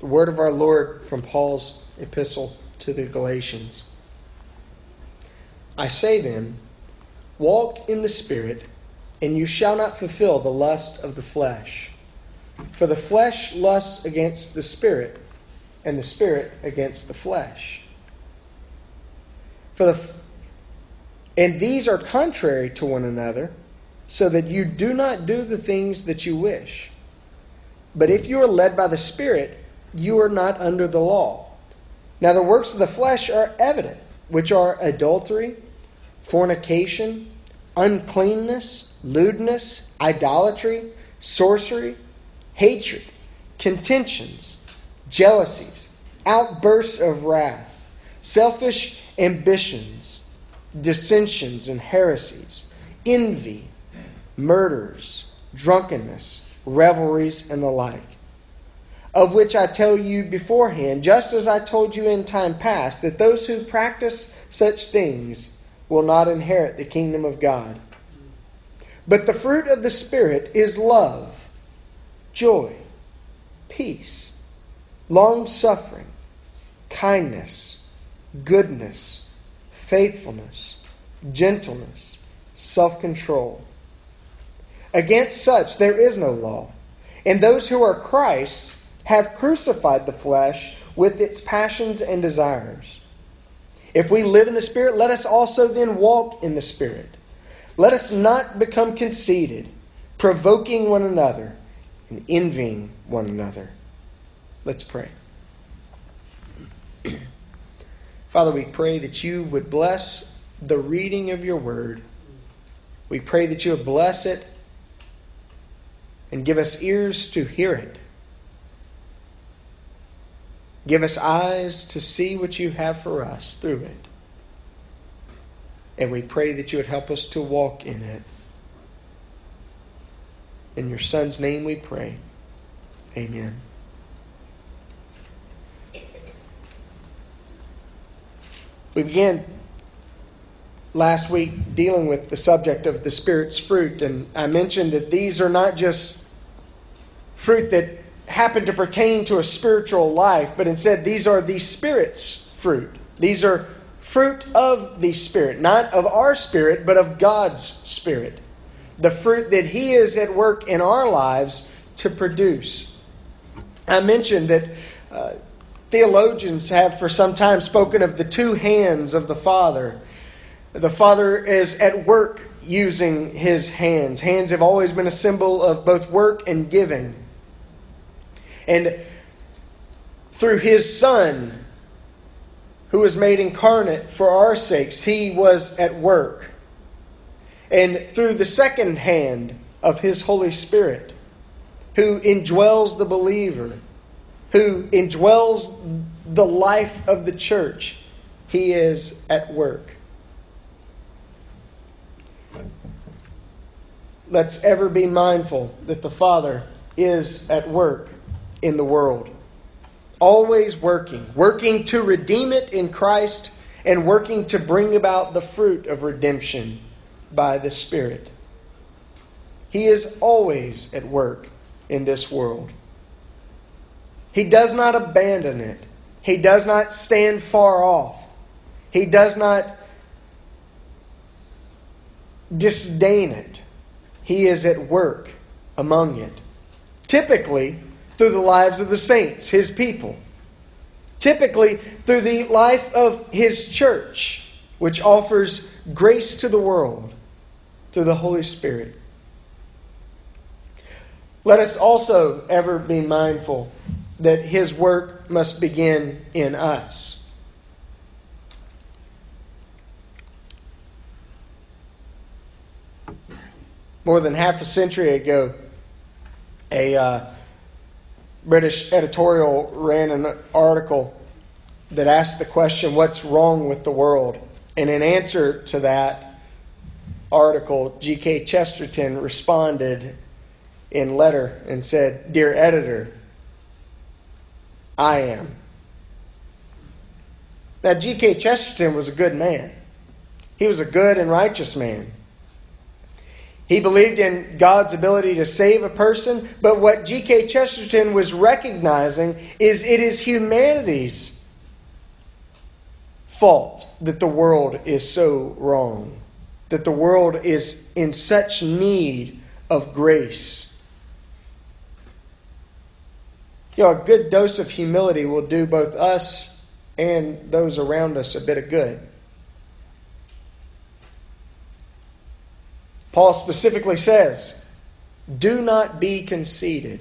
The word of our Lord from Paul's epistle to the Galatians. I say then, walk in the Spirit, and you shall not fulfill the lust of the flesh. For the flesh lusts against the Spirit, and the Spirit against the flesh. For the and these are contrary to one another, so that you do not do the things that you wish. But if you are led by the Spirit, you are not under the law. Now the works of the flesh are evident, which are adultery, fornication, uncleanness, lewdness, idolatry, sorcery, hatred, contentions, jealousies, outbursts of wrath, selfish ambitions, dissensions and heresies, envy, murders, drunkenness, revelries, and the like. Of which I tell you beforehand, just as I told you in time past, that those who practice such things will not inherit the kingdom of God. But the fruit of the Spirit is love, joy, peace, long suffering, kindness, goodness, faithfulness, gentleness, self control. Against such there is no law. And those who are Christ's have crucified the flesh with its passions and desires. If we live in the Spirit, let us also then walk in the Spirit. Let us not become conceited, provoking one another and envying one another. Let's pray. Father, we pray that you would bless the reading of your word. We pray that you would bless it and give us ears to hear it. Give us eyes to see what you have for us through it. And we pray that you would help us to walk in it. In your Son's name we pray. Amen. We began last week dealing with the subject of the Spirit's fruit, and I mentioned that these are not just fruit that happen to pertain to a spiritual life, but instead these are the Spirit's fruit. These are fruit of the Spirit, not of our spirit, but of God's Spirit. The fruit that He is at work in our lives to produce. I mentioned that. Uh, Theologians have for some time spoken of the two hands of the Father. The Father is at work using his hands. Hands have always been a symbol of both work and giving. And through his Son, who was made incarnate for our sakes, he was at work. And through the second hand of his Holy Spirit, who indwells the believer, who indwells the life of the church, he is at work. Let's ever be mindful that the Father is at work in the world. Always working, working to redeem it in Christ and working to bring about the fruit of redemption by the Spirit. He is always at work in this world. He does not abandon it. He does not stand far off. He does not disdain it. He is at work among it. Typically, through the lives of the saints, his people. Typically, through the life of his church, which offers grace to the world through the Holy Spirit. Let us also ever be mindful that his work must begin in us. More than half a century ago, a uh, British editorial ran an article that asked the question, What's wrong with the world? And in answer to that article, G.K. Chesterton responded in letter and said, Dear editor, I am. Now, G.K. Chesterton was a good man. He was a good and righteous man. He believed in God's ability to save a person, but what G.K. Chesterton was recognizing is it is humanity's fault that the world is so wrong, that the world is in such need of grace. You know, a good dose of humility will do both us and those around us a bit of good. Paul specifically says, Do not be conceited.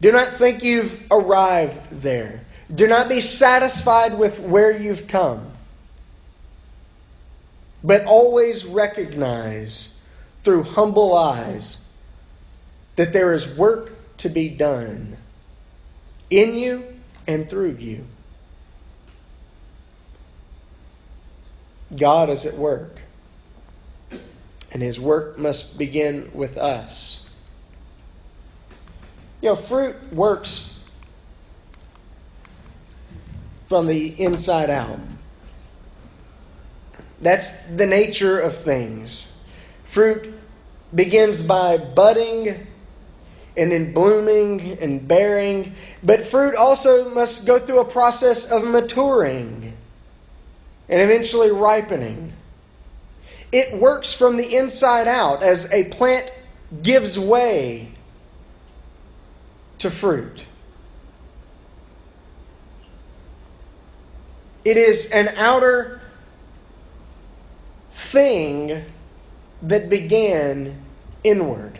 Do not think you've arrived there. Do not be satisfied with where you've come. But always recognize through humble eyes that there is work to be done in you and through you. God is at work, and his work must begin with us. You know, fruit works from the inside out. That's the nature of things. Fruit begins by budding and then blooming and bearing, but fruit also must go through a process of maturing and eventually ripening. It works from the inside out as a plant gives way to fruit. It is an outer thing that began inward.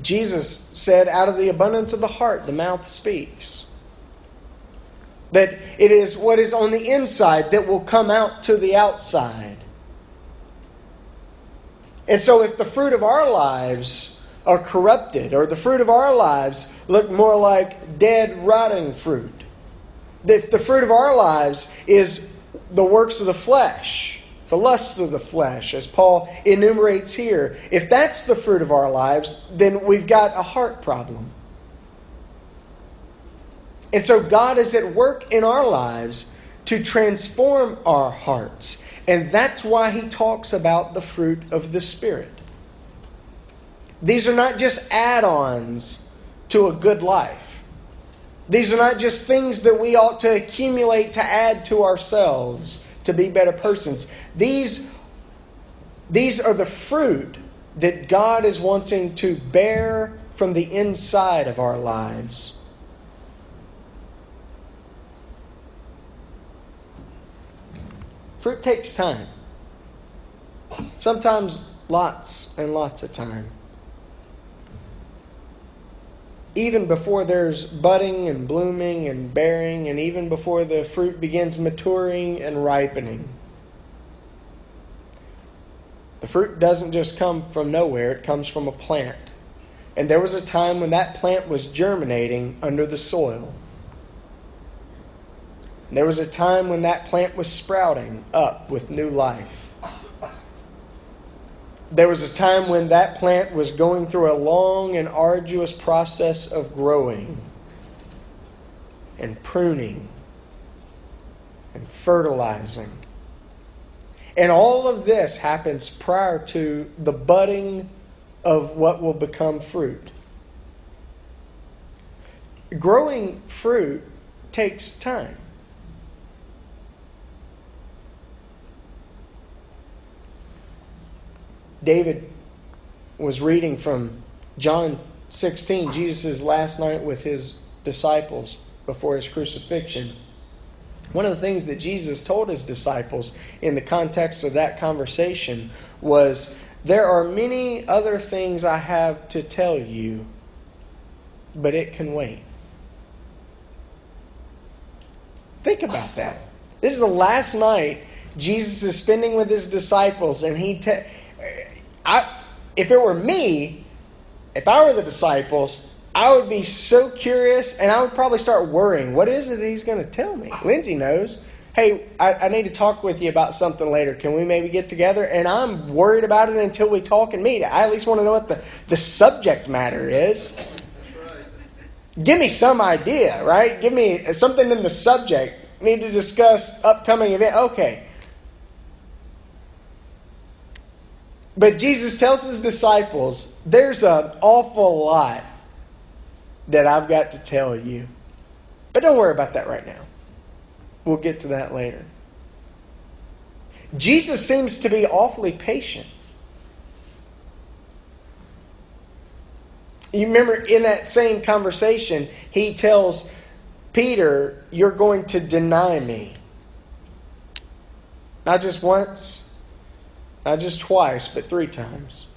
Jesus said, Out of the abundance of the heart, the mouth speaks. That it is what is on the inside that will come out to the outside. And so, if the fruit of our lives are corrupted, or the fruit of our lives look more like dead, rotting fruit, if the fruit of our lives is the works of the flesh, the lusts of the flesh, as Paul enumerates here, if that's the fruit of our lives, then we've got a heart problem. And so God is at work in our lives to transform our hearts. And that's why he talks about the fruit of the Spirit. These are not just add ons to a good life. These are not just things that we ought to accumulate to add to ourselves to be better persons. These, these are the fruit that God is wanting to bear from the inside of our lives. Fruit takes time. Sometimes lots and lots of time. Even before there's budding and blooming and bearing, and even before the fruit begins maturing and ripening. The fruit doesn't just come from nowhere, it comes from a plant. And there was a time when that plant was germinating under the soil. There was a time when that plant was sprouting up with new life. There was a time when that plant was going through a long and arduous process of growing and pruning and fertilizing. And all of this happens prior to the budding of what will become fruit. Growing fruit takes time. David was reading from John 16, Jesus' last night with his disciples before his crucifixion. One of the things that Jesus told his disciples in the context of that conversation was There are many other things I have to tell you, but it can wait. Think about that. This is the last night Jesus is spending with his disciples, and he te- I, if it were me, if I were the disciples, I would be so curious and I would probably start worrying. What is it he's going to tell me? Lindsay knows. Hey, I, I, need to talk with you about something later. Can we maybe get together? And I'm worried about it until we talk and meet. I at least want to know what the, the subject matter is. Give me some idea, right? Give me something in the subject need to discuss upcoming event. Okay. But Jesus tells his disciples, there's an awful lot that I've got to tell you. But don't worry about that right now. We'll get to that later. Jesus seems to be awfully patient. You remember in that same conversation, he tells Peter, You're going to deny me. Not just once, not just twice, but three times.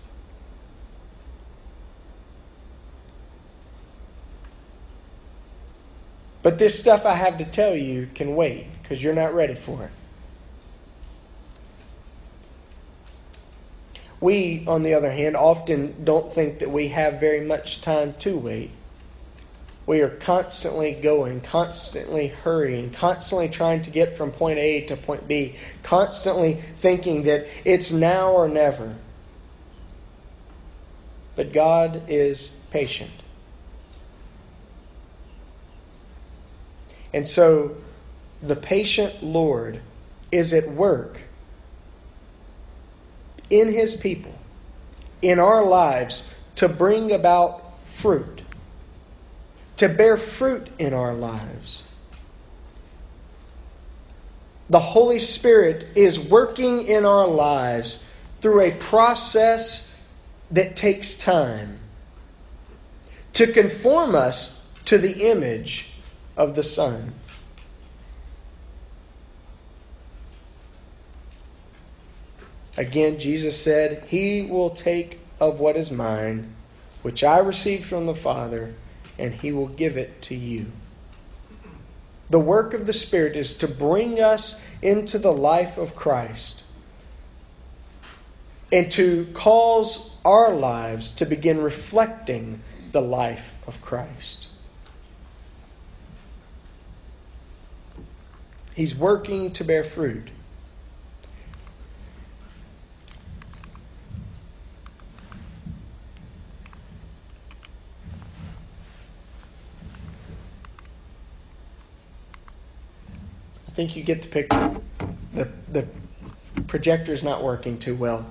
But this stuff I have to tell you can wait because you're not ready for it. We, on the other hand, often don't think that we have very much time to wait. We are constantly going, constantly hurrying, constantly trying to get from point A to point B, constantly thinking that it's now or never. But God is patient. And so the patient Lord is at work in his people, in our lives, to bring about fruit, to bear fruit in our lives. The Holy Spirit is working in our lives through a process that takes time to conform us to the image of the Son. Again, Jesus said, He will take of what is mine, which I received from the Father, and He will give it to you. The work of the Spirit is to bring us into the life of Christ and to cause our lives to begin reflecting the life of Christ. He's working to bear fruit. Think you get the picture. The, the projector's not working too well.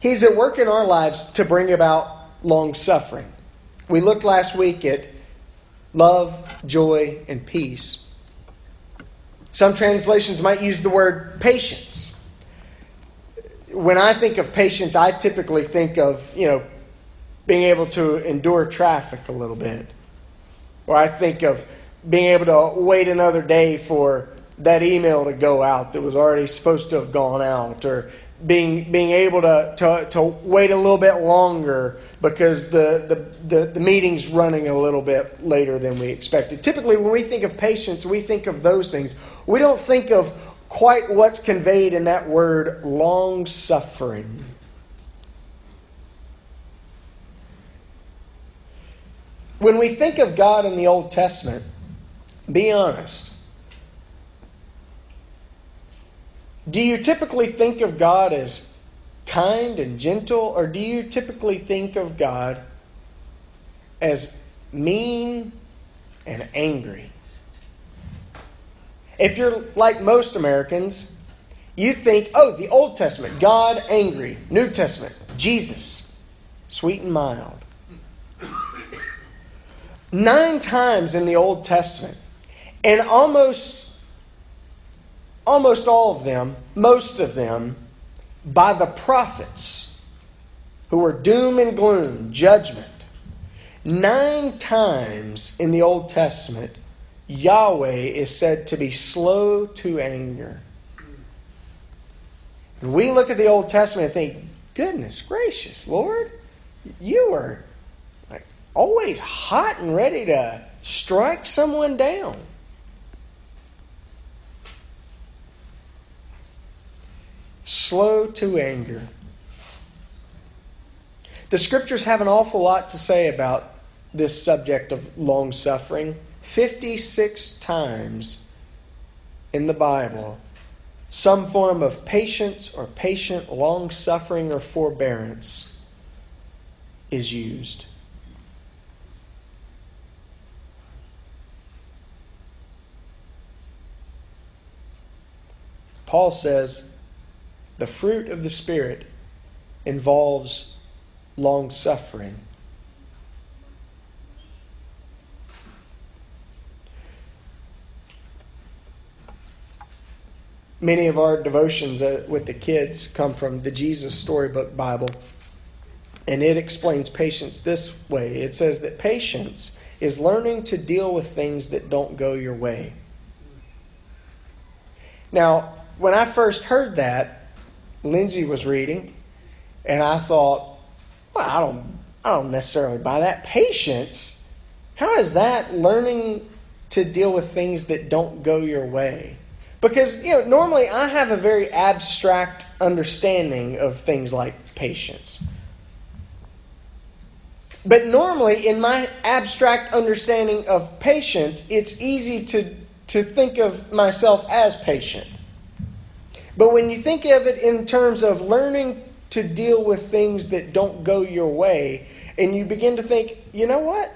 He's at work in our lives to bring about long suffering. We looked last week at love, joy, and peace. Some translations might use the word patience. When I think of patience, I typically think of, you know, being able to endure traffic a little bit. Or I think of being able to wait another day for that email to go out that was already supposed to have gone out or being being able to, to, to wait a little bit longer because the, the, the, the, meeting's running a little bit later than we expected. Typically, when we think of patience, we think of those things. We don't think of quite what's conveyed in that word long suffering. When we think of God in the Old Testament, be honest. Do you typically think of God as kind and gentle, or do you typically think of God as mean and angry? If you're like most Americans, you think, oh, the Old Testament, God angry. New Testament, Jesus, sweet and mild. Nine times in the Old Testament, and almost, almost all of them, most of them, by the prophets who were doom and gloom, judgment. Nine times in the Old Testament, Yahweh is said to be slow to anger. And we look at the Old Testament and think, goodness gracious, Lord, you were like always hot and ready to strike someone down. Slow to anger. The scriptures have an awful lot to say about this subject of long suffering. 56 times in the Bible, some form of patience or patient long suffering or forbearance is used. Paul says the fruit of the Spirit involves long suffering. Many of our devotions uh, with the kids come from the Jesus Storybook Bible, and it explains patience this way it says that patience is learning to deal with things that don't go your way. Now, when I first heard that, Lindsay was reading, and I thought, well, I don't, I don't necessarily buy that. Patience? How is that learning to deal with things that don't go your way? Because, you know, normally I have a very abstract understanding of things like patience. But normally, in my abstract understanding of patience, it's easy to, to think of myself as patient. But when you think of it in terms of learning to deal with things that don't go your way, and you begin to think, you know what?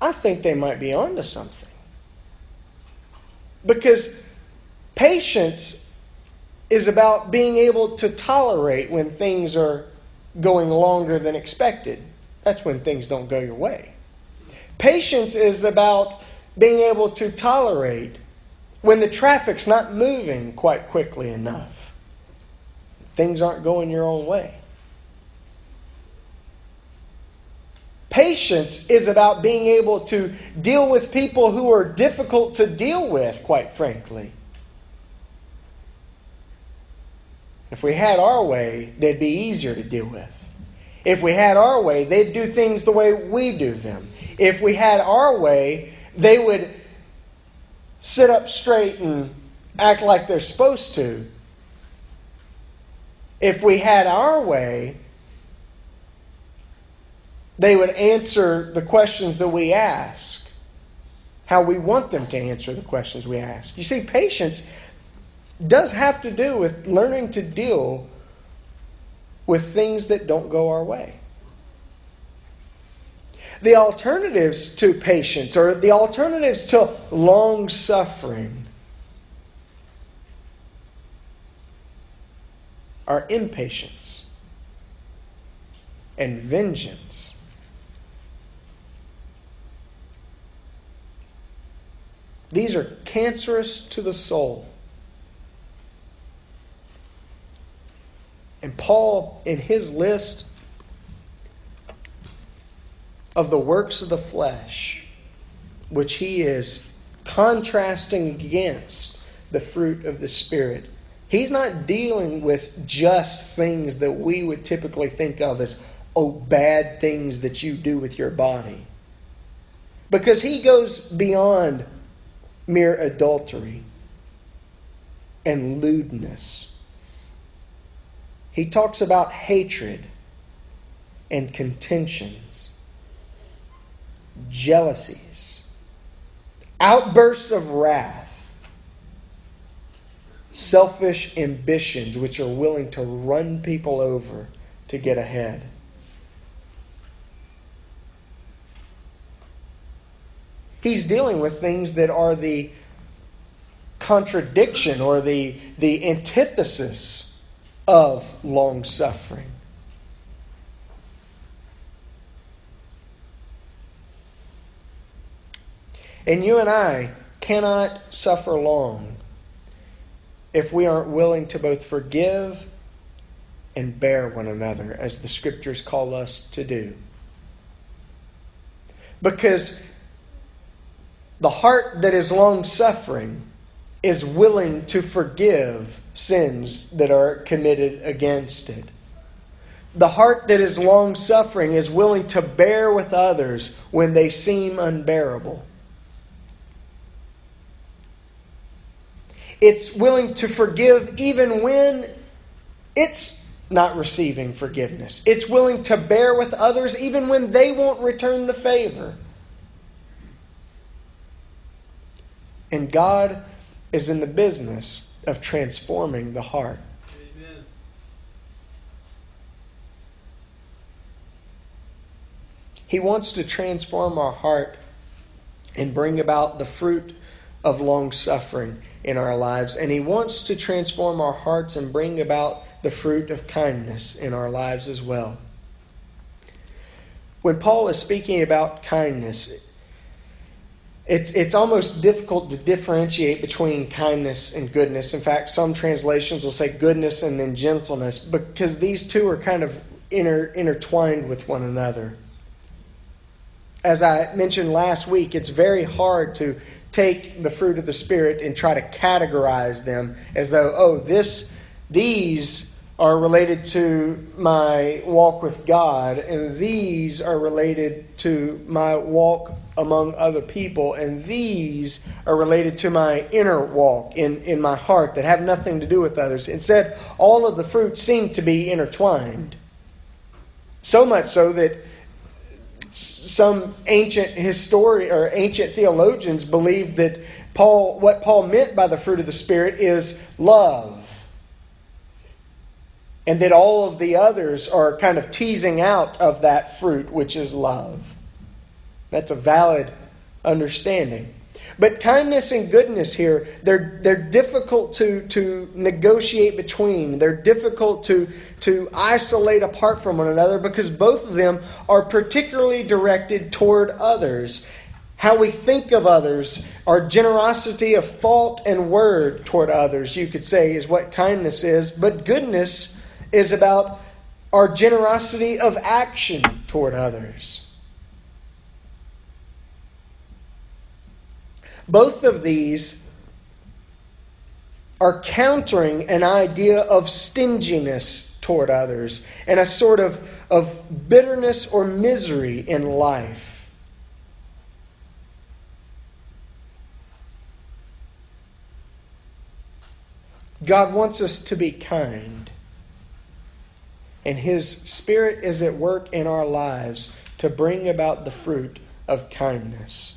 I think they might be onto something. Because patience is about being able to tolerate when things are going longer than expected. That's when things don't go your way. Patience is about being able to tolerate when the traffic's not moving quite quickly enough. Things aren't going your own way. Patience is about being able to deal with people who are difficult to deal with, quite frankly. If we had our way, they'd be easier to deal with. If we had our way, they'd do things the way we do them. If we had our way, they would sit up straight and act like they're supposed to. If we had our way, they would answer the questions that we ask, how we want them to answer the questions we ask. You see, patience does have to do with learning to deal with things that don't go our way. The alternatives to patience or the alternatives to long suffering are impatience and vengeance. These are cancerous to the soul. And Paul, in his list of the works of the flesh, which he is contrasting against the fruit of the Spirit, he's not dealing with just things that we would typically think of as, oh, bad things that you do with your body. Because he goes beyond mere adultery and lewdness. He talks about hatred and contentions, jealousies, outbursts of wrath, selfish ambitions which are willing to run people over to get ahead. He's dealing with things that are the contradiction or the, the antithesis of long suffering. And you and I cannot suffer long if we aren't willing to both forgive and bear one another, as the scriptures call us to do. Because the heart that is long suffering is willing to forgive sins that are committed against it. The heart that is long suffering is willing to bear with others when they seem unbearable. It's willing to forgive even when it's not receiving forgiveness. It's willing to bear with others even when they won't return the favor. And God is in the business of transforming the heart. Amen. He wants to transform our heart and bring about the fruit of long suffering in our lives, and He wants to transform our hearts and bring about the fruit of kindness in our lives as well. When Paul is speaking about kindness, it's, it's almost difficult to differentiate between kindness and goodness. In fact, some translations will say goodness and then gentleness because these two are kind of inter, intertwined with one another. As I mentioned last week, it's very hard to take the fruit of the Spirit and try to categorize them as though, oh, this, these are related to my walk with God, and these are related to my walk among other people, and these are related to my inner walk in, in my heart that have nothing to do with others. Instead, all of the fruit seem to be intertwined. So much so that some ancient historian or ancient theologians believe that Paul what Paul meant by the fruit of the Spirit is love and that all of the others are kind of teasing out of that fruit, which is love. That's a valid understanding. But kindness and goodness here, they're, they're difficult to, to negotiate between. They're difficult to, to isolate apart from one another because both of them are particularly directed toward others. How we think of others, our generosity of thought and word toward others, you could say, is what kindness is. But goodness is about our generosity of action toward others. Both of these are countering an idea of stinginess toward others and a sort of, of bitterness or misery in life. God wants us to be kind and His Spirit is at work in our lives to bring about the fruit of kindness.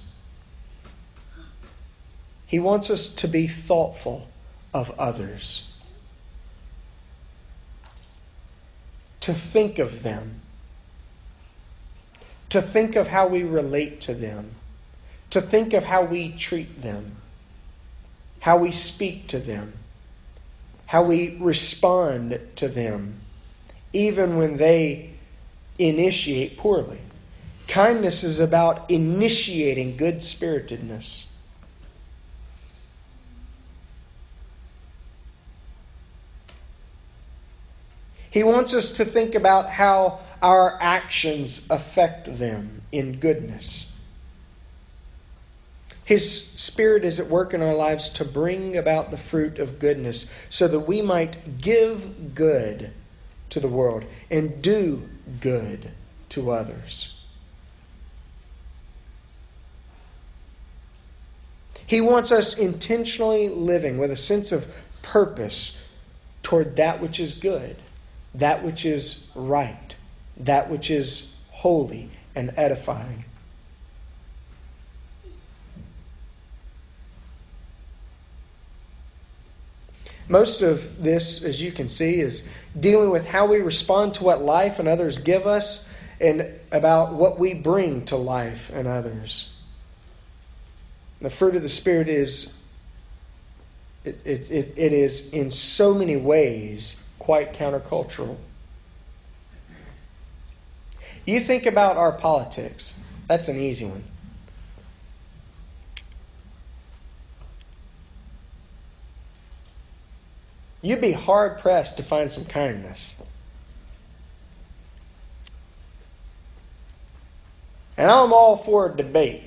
He wants us to be thoughtful of others, to think of them, to think of how we relate to them, to think of how we treat them, how we speak to them, how we respond to them even when they initiate poorly. Kindness is about initiating good spiritedness. He wants us to think about how our actions affect them in goodness. His Spirit is at work in our lives to bring about the fruit of goodness so that we might give good to the world and do good to others. He wants us intentionally living with a sense of purpose toward that which is good, that which is right, that which is holy and edifying. Most of this, as you can see, is dealing with how we respond to what life and others give us and about what we bring to life and others. The fruit of the Spirit is it, it, it, it is in so many ways quite countercultural. You think about our politics. That's an easy one. you'd be hard pressed to find some kindness. And I'm all for a debate.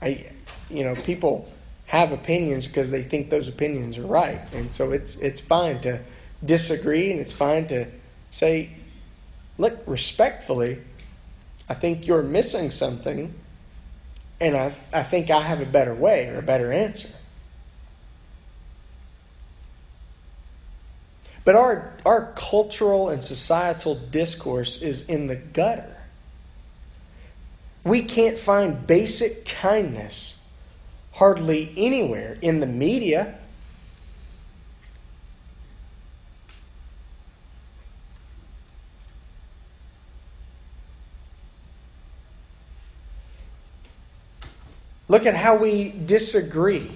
I, you know, people have opinions because they think those opinions are right, and so it's it's fine to disagree, and it's fine to say, look, respectfully, I think you're missing something, and I I think I have a better way or a better answer. But our, our cultural and societal discourse is in the gutter. We can't find basic kindness hardly anywhere in the media. Look at how we disagree.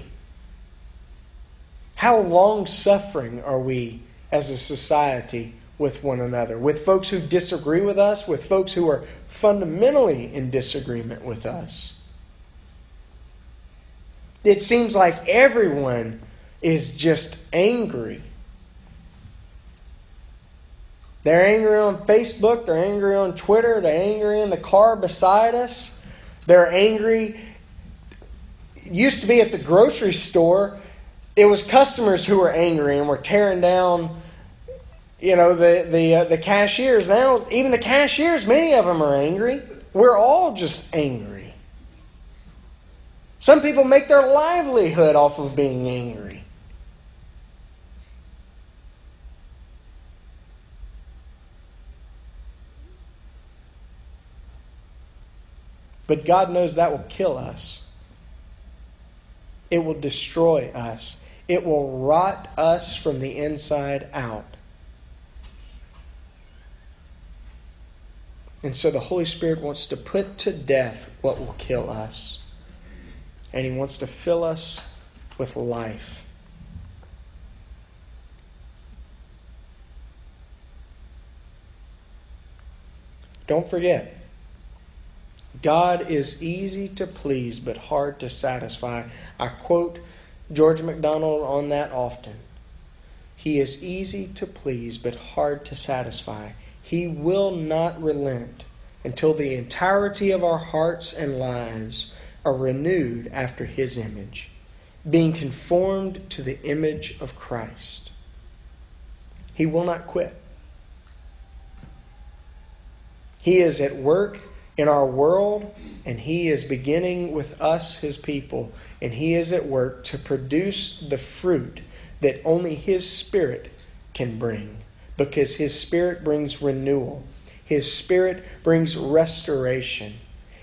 How long suffering are we as a society with one another? With folks who disagree with us, with folks who are fundamentally in disagreement with us. It seems like everyone is just angry. They're angry on Facebook, they're angry on Twitter, they're angry in the car beside us. They're angry. Used to be at the grocery store, it was customers who were angry and were tearing down you know the the uh, the cashiers. Now even the cashiers many of them are angry. We're all just angry. Some people make their livelihood off of being angry. But God knows that will kill us. It will destroy us. It will rot us from the inside out. And so the Holy Spirit wants to put to death what will kill us. And He wants to fill us with life. Don't forget, God is easy to please but hard to satisfy. I quote George MacDonald on that often. He is easy to please but hard to satisfy. He will not relent until the entirety of our hearts and lives are renewed after His image, being conformed to the image of Christ. He will not quit. He is at work in our world, and He is beginning with us, His people, and He is at work to produce the fruit that only His Spirit can bring, because His Spirit brings renewal, His Spirit brings restoration,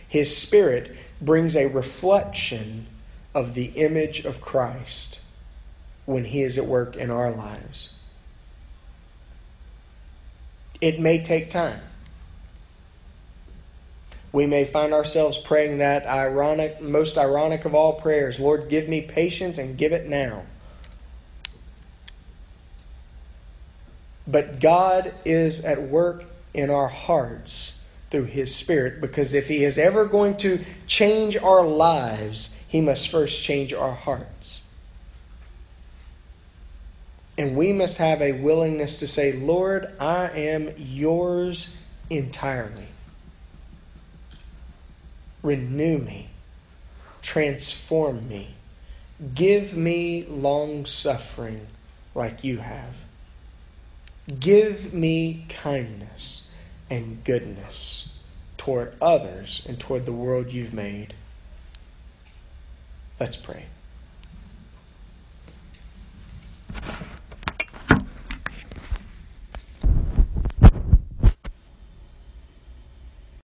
His Spirit brings a reflection of the image of Christ when He is at work in our lives. It may take time we may find ourselves praying that ironic, most ironic of all prayers Lord, give me patience and give it now. But God is at work in our hearts through His Spirit because if He is ever going to change our lives, He must first change our hearts. And we must have a willingness to say, Lord, I am yours entirely. Renew me. Transform me. Give me long suffering like you have. Give me kindness and goodness toward others and toward the world you've made. Let's pray.